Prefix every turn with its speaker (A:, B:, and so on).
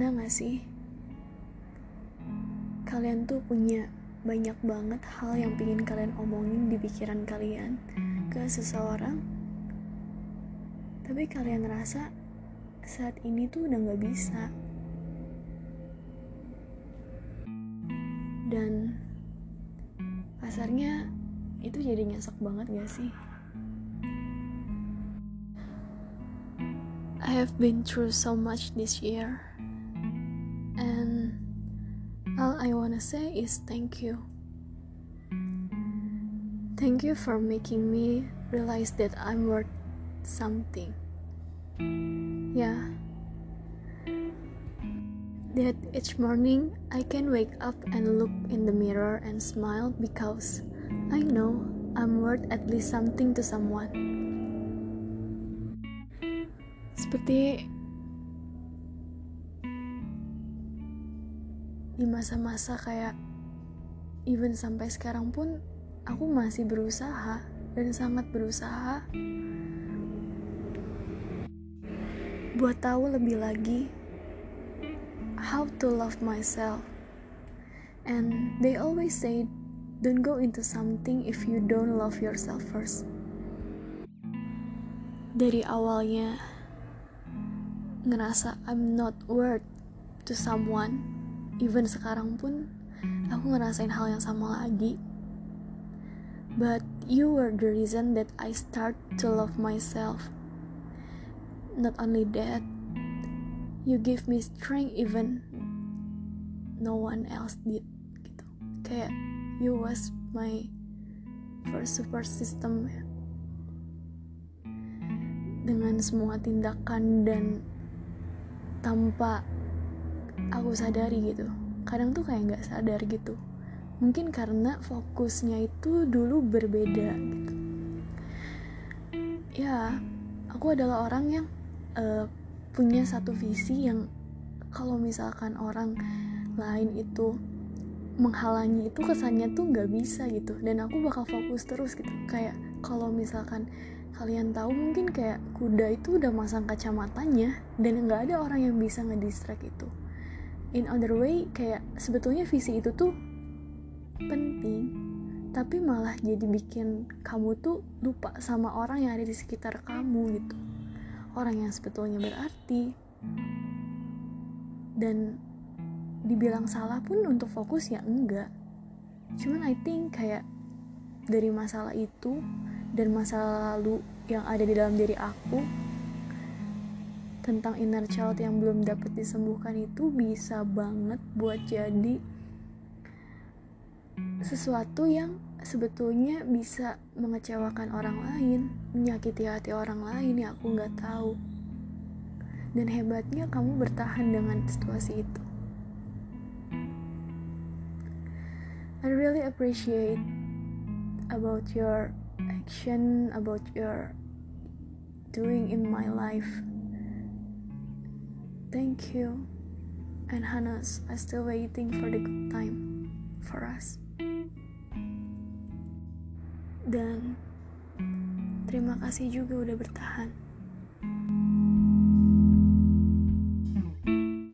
A: Pernah gak sih? Kalian tuh punya banyak banget hal yang pingin kalian omongin di pikiran kalian ke seseorang. Tapi kalian rasa saat ini tuh udah gak bisa. Dan pasarnya itu jadi nyesek banget gak sih? I have been through so much this year I wanna say is thank you. Thank you for making me realize that I'm worth something. Yeah. That each morning I can wake up and look in the mirror and smile because I know I'm worth at least something to someone. Seperti di masa-masa kayak even sampai sekarang pun aku masih berusaha dan sangat berusaha buat tahu lebih lagi how to love myself. And they always say don't go into something if you don't love yourself first. Dari awalnya ngerasa I'm not worth to someone even sekarang pun aku ngerasain hal yang sama lagi. But you were the reason that I start to love myself. Not only that you give me strength even no one else did gitu. Kayak you was my first support system dengan semua tindakan dan tanpa aku sadari gitu. Kadang tuh kayak nggak sadar gitu. Mungkin karena fokusnya itu dulu berbeda gitu. Ya aku adalah orang yang uh, punya satu visi yang kalau misalkan orang lain itu menghalangi itu kesannya tuh nggak bisa gitu. Dan aku bakal fokus terus gitu. Kayak kalau misalkan kalian tahu mungkin kayak kuda itu udah masang kacamatanya dan nggak ada orang yang bisa ngedistract itu in other way kayak sebetulnya visi itu tuh penting tapi malah jadi bikin kamu tuh lupa sama orang yang ada di sekitar kamu gitu. Orang yang sebetulnya berarti. Dan dibilang salah pun untuk fokus ya enggak. Cuman I think kayak dari masalah itu dan masa lalu yang ada di dalam diri aku tentang inner child yang belum dapat disembuhkan itu bisa banget buat jadi sesuatu yang sebetulnya bisa mengecewakan orang lain, menyakiti hati orang lain yang aku nggak tahu. Dan hebatnya kamu bertahan dengan situasi itu. I really appreciate about your action, about your doing in my life. Thank you. And Hannes, I still waiting for the good time for us. Dan terima kasih juga udah bertahan.